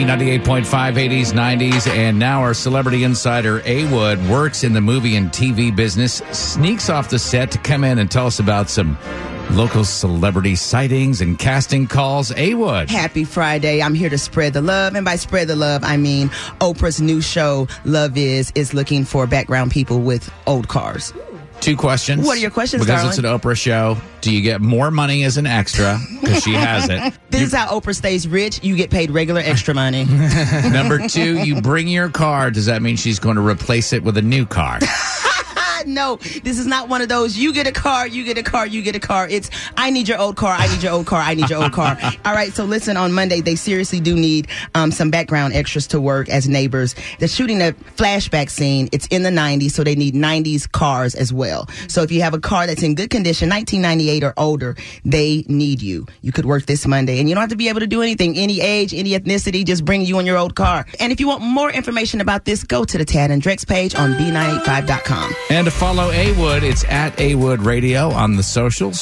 B98.5, 80s, 90s, and now our celebrity insider, A. Wood, works in the movie and TV business, sneaks off the set to come in and tell us about some local celebrity sightings and casting calls. A Wood. Happy Friday. I'm here to spread the love. And by spread the love, I mean Oprah's new show, Love Is, is looking for background people with old cars. Two questions. What are your questions, Because darling? it's an Oprah show. Do you get more money as an extra? Because she has it. This is how Oprah stays rich. You get paid regular extra money. Number two, you bring your car. Does that mean she's going to replace it with a new car? No, this is not one of those. You get a car, you get a car, you get a car. It's I need your old car, I need your old car, I need your old car. All right, so listen, on Monday, they seriously do need um, some background extras to work as neighbors. They're shooting a flashback scene. It's in the 90s, so they need 90s cars as well. So if you have a car that's in good condition, 1998 or older, they need you. You could work this Monday, and you don't have to be able to do anything, any age, any ethnicity, just bring you and your old car. And if you want more information about this, go to the Tad and Drex page on B985.com. and to follow A Wood, it's at A Wood Radio on the socials.